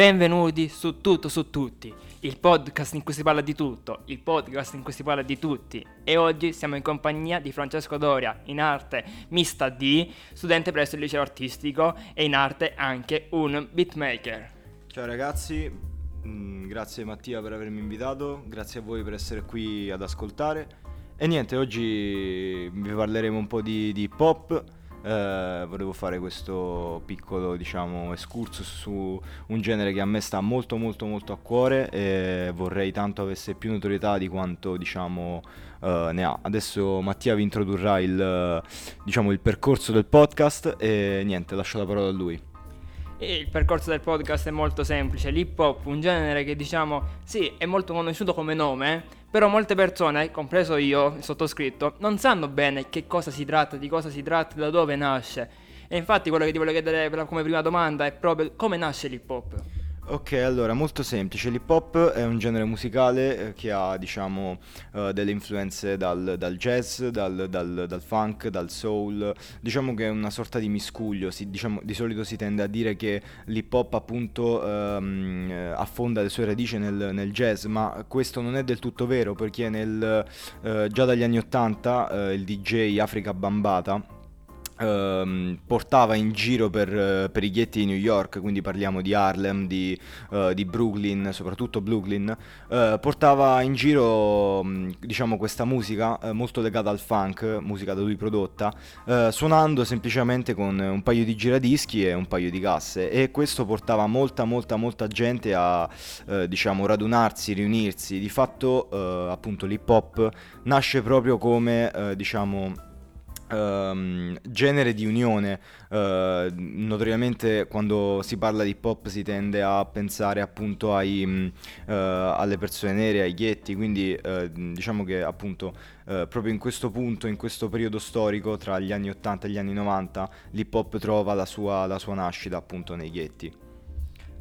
benvenuti su Tutto su Tutti, il podcast in cui si parla di tutto, il podcast in cui si parla di tutti. E oggi siamo in compagnia di Francesco Doria, in arte mista D, studente presso il liceo artistico e in arte anche un beatmaker. Ciao ragazzi, mm, grazie Mattia per avermi invitato, grazie a voi per essere qui ad ascoltare. E niente, oggi vi parleremo un po' di, di hip hop eh, volevo fare questo piccolo diciamo excursus su un genere che a me sta molto molto molto a cuore e vorrei tanto avesse più notorietà di quanto diciamo eh, ne ha. Adesso Mattia vi introdurrà il, diciamo, il percorso del podcast e niente, lascio la parola a lui. il percorso del podcast è molto semplice, l'hip hop, un genere che diciamo, sì, è molto conosciuto come nome, però molte persone, compreso io, il sottoscritto, non sanno bene che cosa si tratta, di cosa si tratta, da dove nasce. E infatti quello che ti voglio chiedere come prima domanda è proprio come nasce l'hip hop. Ok, allora, molto semplice. L'hip hop è un genere musicale eh, che ha, diciamo, uh, delle influenze dal, dal jazz, dal, dal, dal, funk, dal soul. Diciamo che è una sorta di miscuglio. Si, diciamo, di solito si tende a dire che l'hip hop appunto um, affonda le sue radici nel, nel, jazz, ma questo non è del tutto vero perché nel, uh, già dagli anni 80 uh, il DJ Africa Bambata Uh, portava in giro per, uh, per, i ghetti di New York, quindi parliamo di Harlem, di, uh, di Brooklyn, soprattutto Brooklyn, eh, portava in giro um, diciamo questa musica molto legata al funk, musica da lui prodotta, suonando semplicemente con un paio di giradischi e un paio di casse. E questo portava molta molta molta gente a diciamo radunarsi, riunirsi, di fatto appunto l'hip hop nasce proprio come diciamo Um, genere di unione. Uh, notoriamente quando si parla di pop si tende a pensare appunto ai, uh, alle persone nere, ai ghetti, quindi uh, diciamo che appunto proprio in questo punto, in questo periodo storico tra gli anni 80 e gli anni 90, l'hip hop trova la sua, la sua nascita appunto nei ghetti.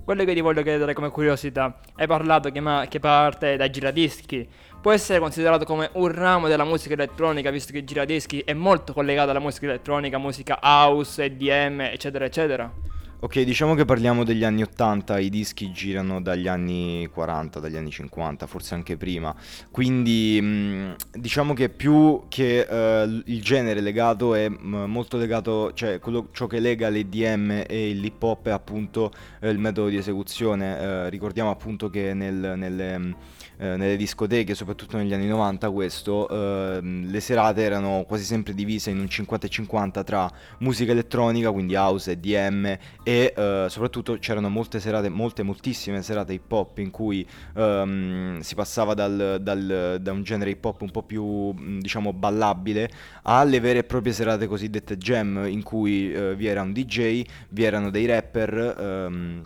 Quello che ti voglio chiedere come curiosità, hai parlato che, ma- che parte dai giradischi, può essere considerato come un ramo della musica elettronica, visto che i giradischi è molto collegato alla musica elettronica, musica house, EDM, eccetera, eccetera? Ok, diciamo che parliamo degli anni 80, i dischi girano dagli anni 40, dagli anni 50, forse anche prima. Quindi mh, diciamo che più che uh, il genere legato è mh, molto legato, cioè quello, ciò che lega l'EDM e l'hip hop è appunto uh, il metodo di esecuzione. Uh, ricordiamo appunto che nel, nelle eh, nelle discoteche, soprattutto negli anni 90, questo, eh, le serate erano quasi sempre divise in un 50 e 50 tra musica elettronica, quindi house, EDM e eh, soprattutto c'erano molte serate, molte, moltissime serate hip hop in cui ehm, si passava dal, dal, da un genere hip hop un po' più diciamo ballabile alle vere e proprie serate cosiddette jam in cui eh, vi era un DJ, vi erano dei rapper. Ehm,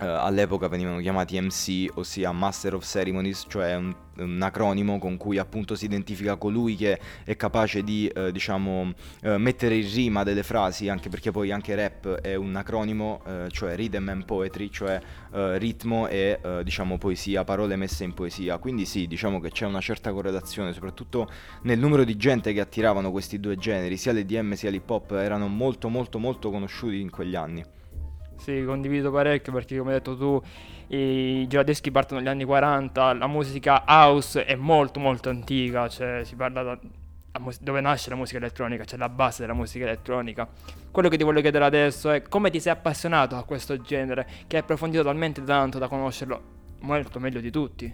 Uh, all'epoca venivano chiamati MC, ossia Master of Ceremonies, cioè un, un, acronimo con cui appunto si identifica colui che è capace di, uh, diciamo, uh, mettere in rima delle frasi, anche perché poi anche rap è un acronimo, cioè rhythm and poetry, cioè ritmo e, diciamo, poesia, parole messe in poesia. Quindi sì, diciamo che c'è una certa correlazione, soprattutto nel numero di gente che attiravano questi due generi, sia l'EDM sia l'hip hop, erano molto molto molto conosciuti in quegli anni. Sì, condivido parecchio perché come hai detto tu i giradeschi partono negli anni 40, la musica house è molto molto antica, cioè si parla da, dove nasce la musica elettronica, cioè la base della musica elettronica. Quello che ti voglio chiedere adesso è come ti sei appassionato a questo genere, che hai approfondito talmente tanto da conoscerlo molto meglio di tutti.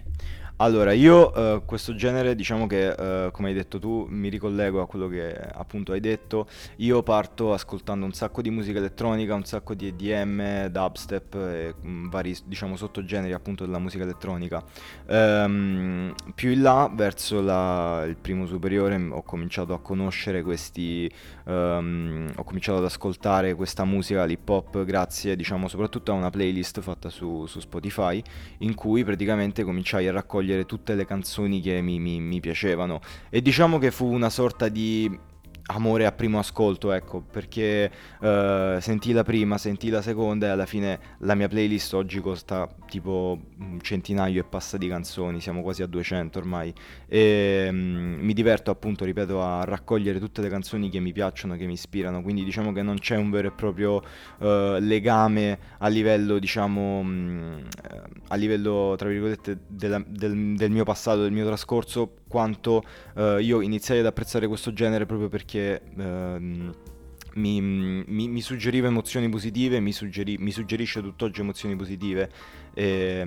Allora, io uh, questo genere, diciamo che, uh, come hai detto tu, mi ricollego a quello che appunto hai detto. Io parto ascoltando un sacco di musica elettronica, un sacco di EDM, dubstep e um, vari, diciamo, sottogeneri appunto della musica elettronica. Um, più in là, verso la, il primo superiore, ho cominciato a conoscere questi, um, ho cominciato ad ascoltare questa musica, l'hip hop, grazie, diciamo, soprattutto a una playlist fatta su, su Spotify, in cui praticamente cominciai a raccogliere raccogliere tutte le canzoni che mi, mi, mi piacevano. E diciamo che fu una sorta di amore a primo ascolto, ecco, perché uh, sentì la prima, sentì la seconda e alla fine la mia playlist oggi costa tipo un centinaio e passa di canzoni, siamo quasi a 200 ormai. E um, mi diverto appunto, ripeto, a raccogliere tutte le canzoni che mi piacciono, che mi ispirano, quindi diciamo che non c'è un vero e proprio uh, legame a livello, diciamo, um, a livello, tra virgolette, della, del, del, mio passato, del mio trascorso, quanto uh, io iniziai ad apprezzare questo genere proprio perché... Uh, mi, mi, mi, suggeriva emozioni positive, mi, suggeri, mi suggerisce tutt'oggi emozioni positive e,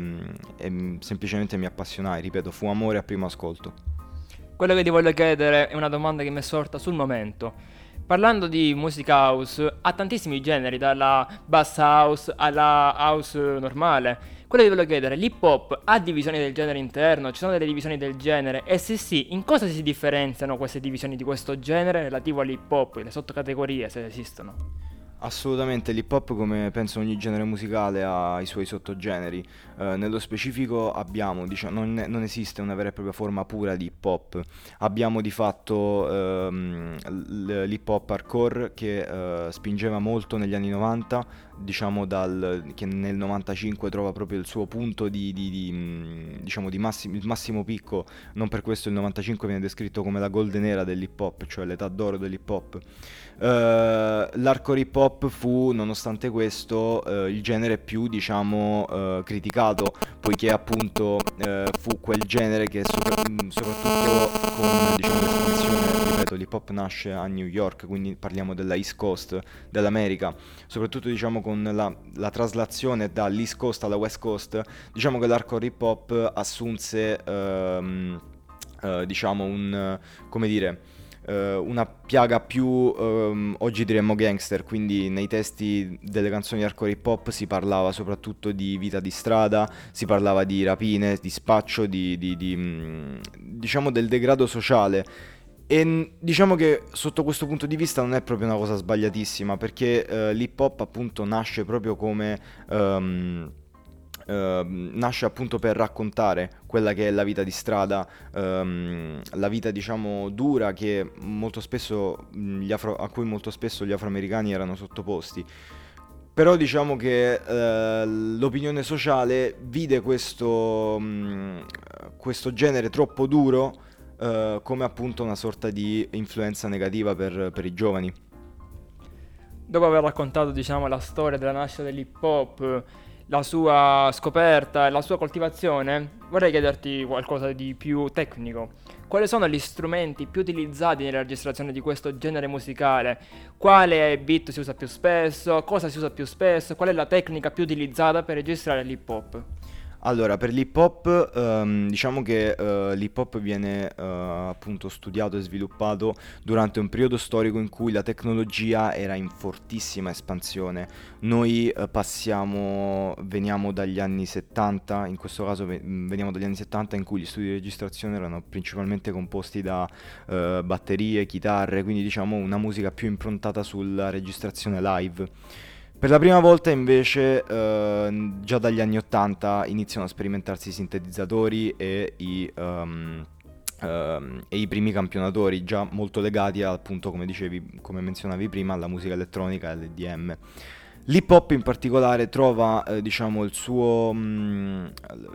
e semplicemente mi appassionai, ripeto, fu amore a primo ascolto. Quello che ti voglio chiedere è una domanda che mi è sorta sul momento. Parlando di musica house, ha tantissimi generi, dalla bass house alla house normale. Quello che volevo chiedere, l'hip hop ha divisioni del genere interno? Ci sono delle divisioni del genere? E se sì, in cosa si differenziano queste divisioni di questo genere relativo all'hip hop, le sottocategorie se esistono? Assolutamente, l'hip hop come penso ogni genere musicale ha i suoi sottogeneri, eh, nello specifico abbiamo, diciamo, non, non, esiste una vera e propria forma pura di hip hop, abbiamo di fatto ehm, l'hip hop hardcore che eh, spingeva molto negli anni 90, diciamo dal, che nel 95 trova proprio il suo punto di, di, di, diciamo di massimo, massimo picco, non per questo il 95 viene descritto come la golden era dell'hip hop, cioè l'età d'oro dell'hip hop. Uh, l'hardcore hip hop fu, nonostante questo, uh, il genere più, diciamo, uh, criticato, poiché appunto fu quel genere che sopra- soprattutto con, diciamo, l'espansione, ripeto, l'hip hop nasce a New York, quindi parliamo della East Coast dell'America, soprattutto, diciamo, con la, la traslazione dall'East Coast alla West Coast, diciamo che l'hardcore hip hop assunse, um, diciamo, un, come dire, eh, una piaga più, ehm, oggi diremmo gangster, quindi nei testi delle canzoni hardcore hip hop si parlava soprattutto di vita di strada, si parlava di rapine, di spaccio, di, di, di mm, diciamo del degrado sociale. E diciamo che sotto questo punto di vista non è proprio una cosa sbagliatissima, perché eh, l'hip hop appunto nasce proprio come... Um, Ehm, nasce appunto per raccontare quella che è la vita di strada, ehm, la vita diciamo dura spesso afro- a cui molto spesso gli afroamericani erano sottoposti. Però diciamo che eh, l'opinione sociale vide questo, mh, questo genere troppo duro eh, come appunto una sorta di influenza negativa per, per i giovani. Dopo aver raccontato diciamo la storia della nascita dell'hip hop la sua scoperta e la sua coltivazione, vorrei chiederti qualcosa di più tecnico. Quali sono gli strumenti più utilizzati nella registrazione di questo genere musicale? Quale beat si usa più spesso? Cosa si usa più spesso? Qual è la tecnica più utilizzata per registrare l'hip hop? Allora, per l'hip hop, ehm, diciamo che uh, l'hip hop viene uh, appunto studiato e sviluppato durante un periodo storico in cui la tecnologia era in fortissima espansione. Noi uh, passiamo, veniamo dagli anni 70, in questo caso veniamo dagli anni 70 in cui gli studi di registrazione erano principalmente composti da batterie, chitarre, quindi diciamo una musica più improntata sulla registrazione live. Per la prima volta invece eh, già dagli anni 80 iniziano a sperimentarsi i sintetizzatori e i, um, e i primi campionatori già molto legati appunto come dicevi, come menzionavi prima, alla musica elettronica e all'EDM. L'hip hop in particolare trova eh, diciamo, il suo mh, mm,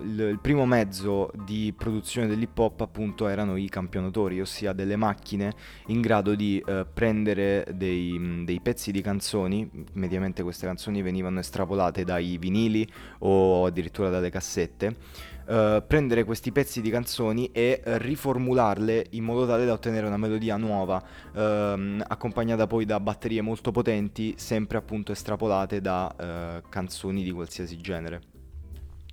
il, il, primo mezzo di produzione dell'hip hop appunto erano i campionatori, ossia delle macchine in grado di eh, prendere dei, mh, dei, pezzi di canzoni, mediamente queste canzoni venivano estrapolate dai vinili o addirittura dalle cassette uh, prendere questi pezzi di canzoni e riformularle in modo tale da ottenere una melodia nuova, uh, accompagnata poi da batterie molto potenti, sempre appunto estrapolate da uh, canzoni di qualsiasi genere.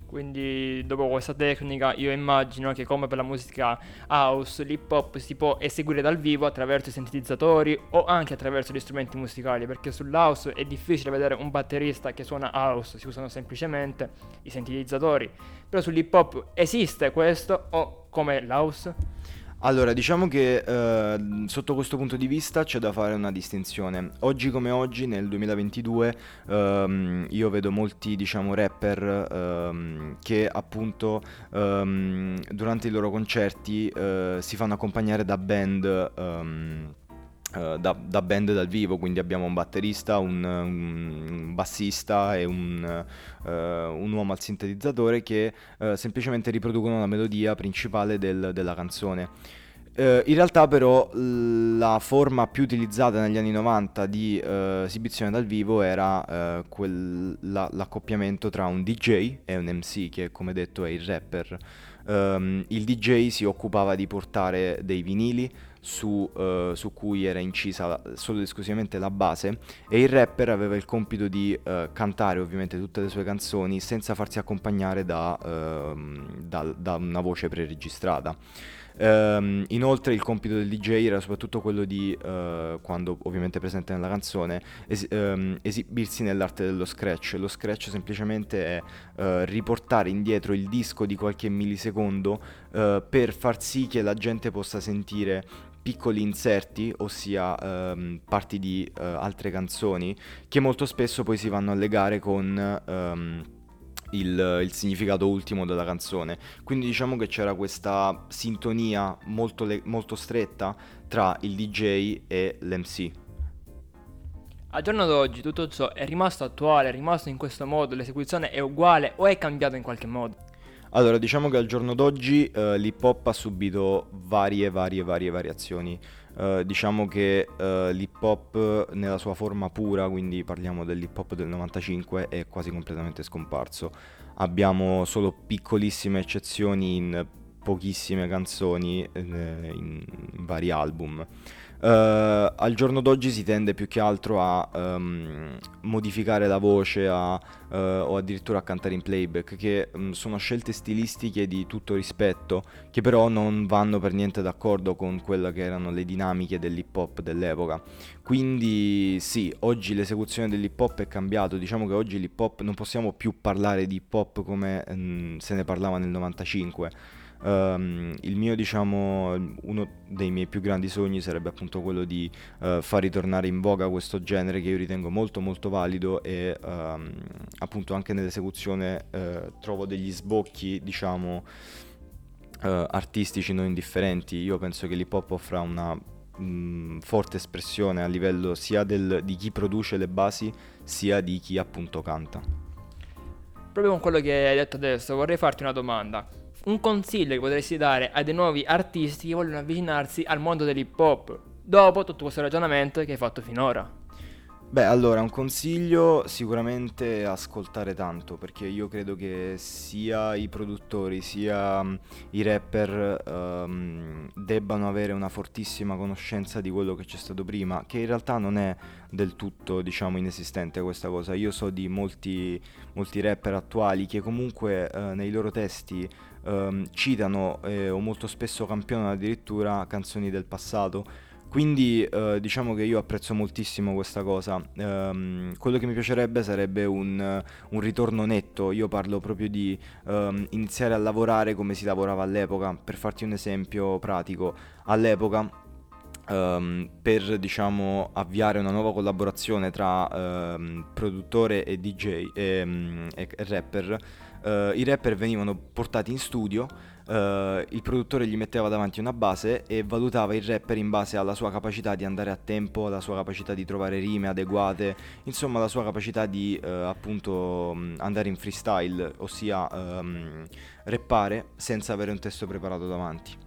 Quindi dopo questa tecnica io immagino che come per la musica house, l'hip hop si può eseguire dal vivo attraverso i sintetizzatori o anche attraverso gli strumenti musicali, perché sull'house è difficile vedere un batterista che suona house, si usano semplicemente i sintetizzatori. Però sull'hip hop esiste questo o come l'house? Allora, diciamo che eh, sotto questo punto di vista c'è da fare una distinzione. Oggi come oggi, nel 2022, ehm, io vedo molti, diciamo, rapper ehm, che appunto ehm, durante i loro concerti eh, si fanno accompagnare da band ehm, da, da, band dal vivo, quindi abbiamo un batterista, un, un bassista e un, uh, un, uomo al sintetizzatore che uh, semplicemente riproducono la melodia principale del, della canzone. Uh, in realtà però la forma più utilizzata negli anni 90 di esibizione dal vivo era quel, la, l'accoppiamento tra un DJ e un MC che come detto è il rapper. Um, il DJ si occupava di portare dei vinili su, su, cui era incisa solo ed esclusivamente la base e il rapper aveva il compito di cantare ovviamente tutte le sue canzoni senza farsi accompagnare da, ehm, da, da una voce preregistrata. Um, inoltre il compito del DJ era soprattutto quello di, uh, quando ovviamente presente nella canzone, es- um, esibirsi nell'arte dello scratch. Lo scratch semplicemente è uh, riportare indietro il disco di qualche millisecondo uh, per far sì che la gente possa sentire piccoli inserti, ossia um, parti di altre canzoni, che molto spesso poi si vanno a legare con il, il, significato ultimo della canzone. Quindi diciamo che c'era questa sintonia molto, le- molto stretta tra il DJ e l'MC. Al giorno d'oggi tutto ciò è rimasto attuale, è rimasto in questo modo, l'esecuzione è uguale o è cambiata in qualche modo? Allora, diciamo che al giorno d'oggi uh, l'hip hop ha subito varie, varie, varie variazioni. Uh, diciamo che uh, l'hip hop nella sua forma pura, quindi parliamo dell'hip hop del 95, è quasi completamente scomparso. Abbiamo solo piccolissime eccezioni in pochissime canzoni in, in vari album. Uh, al giorno d'oggi si tende più che altro a um, modificare la voce a, uh, o addirittura a cantare in playback, che um, sono scelte stilistiche di tutto rispetto, che però non vanno per niente d'accordo con quelle che erano le dinamiche dell'hip hop dell'epoca. Quindi sì, oggi l'esecuzione dell'hip hop è cambiato, diciamo che oggi l'hip hop non possiamo più parlare di hip hop come um, se ne parlava nel 95 Um, il mio, diciamo, uno dei miei più grandi sogni sarebbe appunto quello di uh, far ritornare in voga questo genere che io ritengo molto molto valido e um, appunto anche nell'esecuzione uh, trovo degli sbocchi, diciamo, uh, artistici non indifferenti. Io penso che l'hip hop offra una mm, forte espressione a livello sia del, di chi produce le basi sia di chi appunto canta. Proprio con quello che hai detto adesso vorrei farti una domanda un consiglio che potresti dare a dei nuovi artisti che vogliono avvicinarsi al mondo dell'hip hop dopo tutto questo ragionamento che hai fatto finora? Beh, allora, un consiglio sicuramente ascoltare tanto, perché io credo che sia i produttori sia um, i rapper um, debbano avere una fortissima conoscenza di quello che c'è stato prima, che in realtà non è del tutto, diciamo, inesistente questa cosa. Io so di molti, molti rapper attuali che comunque uh, nei loro testi um, citano eh, o molto spesso campionano addirittura canzoni del passato. Quindi uh, diciamo che io apprezzo moltissimo questa cosa. Um, quello che mi piacerebbe sarebbe un, un, ritorno netto. Io parlo proprio di um, iniziare a lavorare come si lavorava all'epoca. Per farti un esempio pratico, all'epoca Um, per diciamo avviare una nuova collaborazione tra um, produttore e DJ e, e rapper uh, i rapper venivano portati in studio, uh, il produttore gli metteva davanti una base e valutava il rapper in base alla sua capacità di andare a tempo, alla sua capacità di trovare rime adeguate, insomma la sua capacità di uh, appunto andare in freestyle, ossia um, rappare senza avere un testo preparato davanti.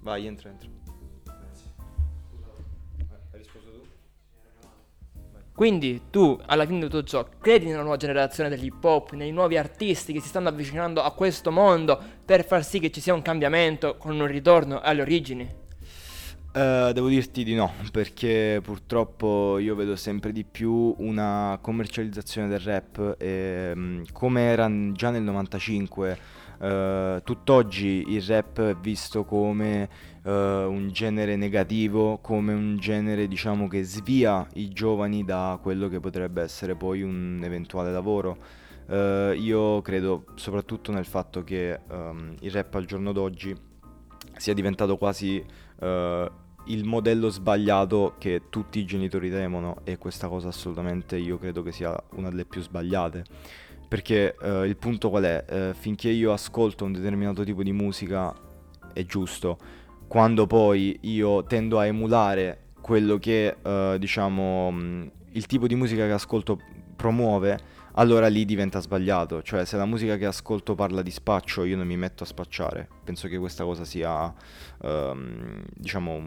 Vai, entra, entra. Quindi tu, alla fine di tutto ciò, credi nella nuova generazione dell'hip hop, nei nuovi artisti che si stanno avvicinando a questo mondo per far sì che ci sia un cambiamento con un ritorno alle origini? Uh, devo dirti di no, perché purtroppo io vedo sempre di più una commercializzazione del rap e um, come era già nel 95 Uh, tutt'oggi il rap è visto come uh, un genere negativo, come un genere diciamo che svia i giovani da quello che potrebbe essere poi un eventuale lavoro. Uh, io credo soprattutto nel fatto che um, il rap al giorno d'oggi sia diventato quasi il modello sbagliato che tutti i genitori temono e questa cosa assolutamente io credo che sia una delle più sbagliate perché uh, il punto qual è? Uh, finché io ascolto un determinato tipo di musica è giusto, quando poi io tendo a emulare quello che, uh, diciamo, mh, il tipo di musica che ascolto promuove, allora lì diventa sbagliato. Cioè, se la musica che ascolto parla di spaccio, io non mi metto a spacciare. Penso che questa cosa sia, um, diciamo,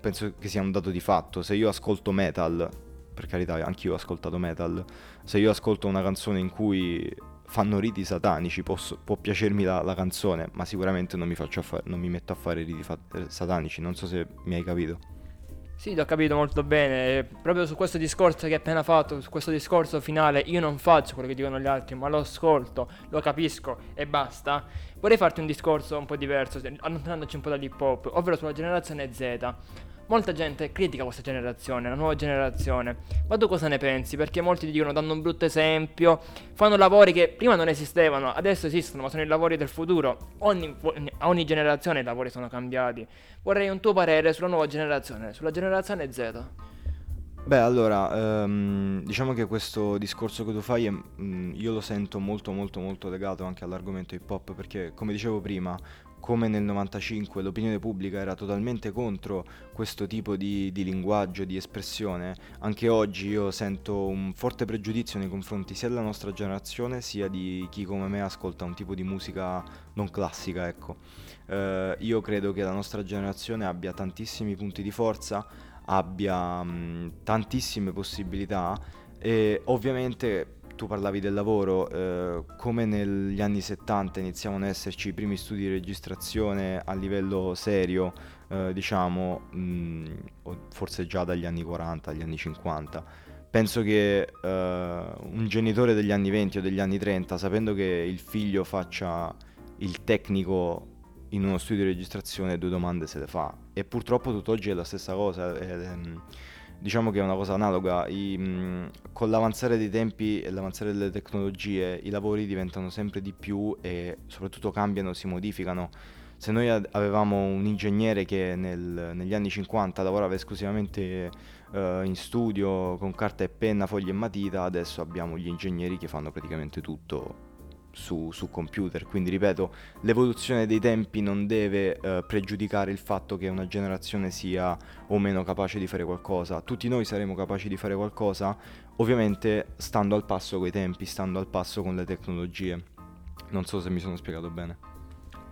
penso che sia un dato di fatto. Se io ascolto metal, per carità, anch'io ho ascoltato metal, se io ascolto una canzone in cui fanno riti satanici, posso, può piacermi la, la, canzone, ma sicuramente non mi, fa- non mi metto a fare riti fa- satanici, non so se mi hai capito. Sì, l'ho capito molto bene. Proprio su questo discorso che hai appena fatto, su questo discorso finale, io non faccio quello che dicono gli altri, ma lo ascolto, lo capisco e basta. Vorrei farti un discorso un po' diverso, allontanandoci un po' dall'hip hop, ovvero sulla generazione Z. Molta gente critica questa generazione, la nuova generazione. Ma tu cosa ne pensi? Perché molti ti dicono, danno un brutto esempio, fanno lavori che prima non esistevano, adesso esistono, ma sono i lavori del futuro. Ogni, a ogni generazione i lavori sono cambiati. Vorrei un tuo parere sulla nuova generazione, sulla generazione Z. Beh, allora, um, diciamo che questo discorso che tu fai, um, io lo sento molto molto molto legato anche all'argomento hip hop perché, come dicevo prima, come nel 95 l'opinione pubblica era totalmente contro questo tipo di, di, linguaggio, di espressione, anche oggi io sento un forte pregiudizio nei confronti sia della nostra generazione sia di chi come me ascolta un tipo di musica non classica, ecco. Uh, io credo che la nostra generazione abbia tantissimi punti di forza, abbia mh, tantissime possibilità e ovviamente tu parlavi del lavoro, eh, come negli anni 70 iniziavano ad esserci i primi studi di registrazione a livello serio, eh, diciamo, mh, forse già dagli anni 40, agli anni 50. Penso che eh, un genitore degli anni 20 o degli anni 30, sapendo che il figlio faccia il tecnico in uno studio di registrazione, due domande se le fa. E purtroppo tutt'oggi è la stessa cosa. È, è, diciamo che è una cosa analoga. I, mh, con l'avanzare dei tempi e l'avanzare delle tecnologie, i lavori diventano sempre di più e soprattutto cambiano, si modificano. Se noi avevamo un ingegnere che nel, negli anni 50 lavorava esclusivamente uh, in studio con carta e penna, foglie e matita, adesso abbiamo gli ingegneri che fanno praticamente tutto su, su, computer. Quindi ripeto, l'evoluzione dei tempi non deve eh, pregiudicare il fatto che una generazione sia o meno capace di fare qualcosa. Tutti noi saremo capaci di fare qualcosa, ovviamente stando al passo con i tempi, stando al passo con le tecnologie. Non so se mi sono spiegato bene.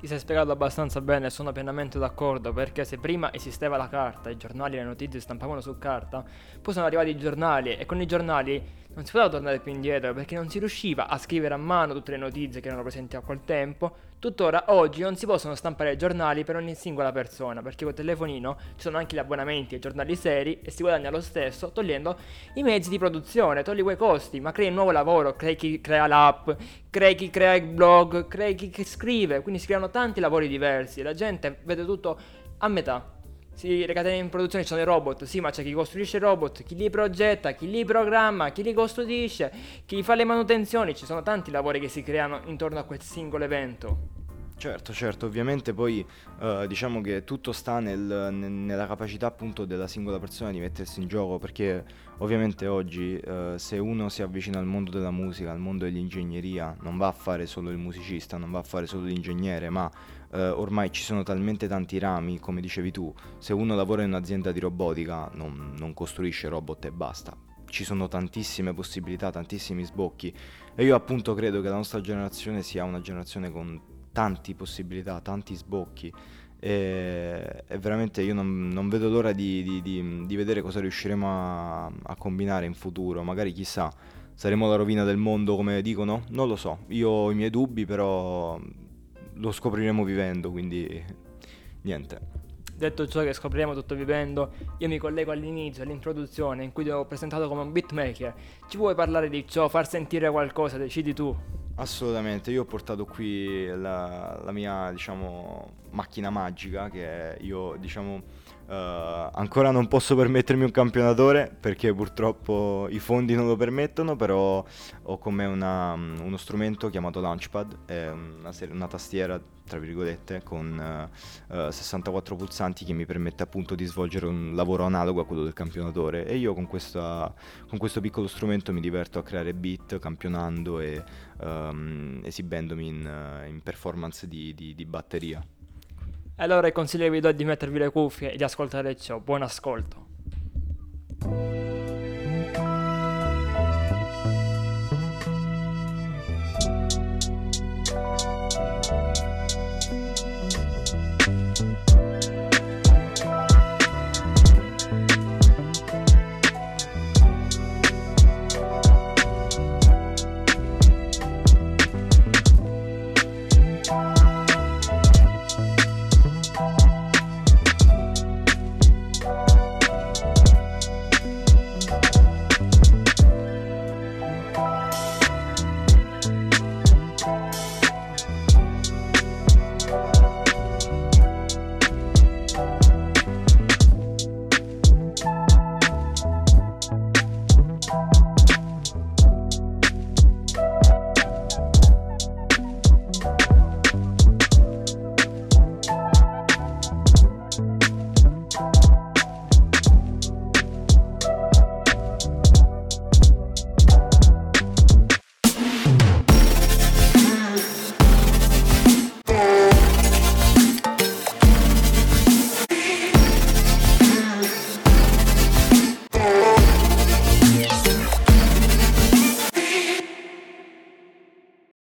Ti sei spiegato abbastanza bene e sono pienamente d'accordo perché se prima esisteva la carta, i giornali e le notizie stampavano su carta, poi sono arrivati i giornali e con i giornali non si poteva tornare più indietro perché non si riusciva a scrivere a mano tutte le notizie che erano presenti a quel tempo. Tuttora oggi non si possono stampare giornali per ogni singola persona perché col telefonino ci sono anche gli abbonamenti ai giornali seri e si guadagna lo stesso togliendo i mezzi di produzione, togli quei costi, ma crei un nuovo lavoro, crei chi crea l'app, crei chi crea il blog, crei chi scrive, quindi si creano tanti lavori diversi, la gente vede tutto a metà. Sì, le catene in produzione ci sono i robot, sì, ma c'è chi costruisce i robot, chi li progetta, chi li programma, chi li custodisce, chi fa le manutenzioni, ci sono tanti lavori che si creano intorno a quel singolo evento. Certo, certo, ovviamente poi uh, diciamo che tutto sta nel, nel, nella capacità appunto della singola persona di mettersi in gioco, perché ovviamente oggi uh, se uno si avvicina al mondo della musica, al mondo dell'ingegneria, non va a fare solo il musicista, non va a fare solo l'ingegnere, ma eh, ormai ci sono talmente tanti rami, come dicevi tu, se uno lavora in un'azienda di robotica non, non costruisce robot e basta. Ci sono tantissime possibilità, tantissimi sbocchi e io appunto credo che la nostra generazione sia una generazione con tante possibilità, tanti sbocchi e, e veramente io non, non vedo l'ora di, di, di, di, vedere cosa riusciremo a, a combinare in futuro, magari chissà saremo la rovina del mondo come dicono? Non lo so, io ho i miei dubbi, però lo scopriremo vivendo, quindi niente. Detto ciò che scopriremo tutto vivendo, io mi collego all'inizio, all'introduzione, in cui ti ho presentato come un beatmaker. Ci vuoi parlare di ciò, far sentire qualcosa, decidi tu. Assolutamente, io ho portato qui la, la mia, diciamo, macchina magica che io, diciamo, Uh, ancora non posso permettermi un campionatore perché purtroppo i fondi non lo permettono, però ho con me una, uno strumento chiamato Launchpad, è una, serie, una tastiera tra virgolette con uh, uh, 64 pulsanti che mi permette appunto di svolgere un lavoro analogo a quello del campionatore e io con, questa, con questo piccolo strumento mi diverto a creare beat campionando e um, esibendomi in, in performance di, di, di batteria. Allora il consiglio vi do è di mettervi le cuffie e di ascoltare ciò. Buon ascolto.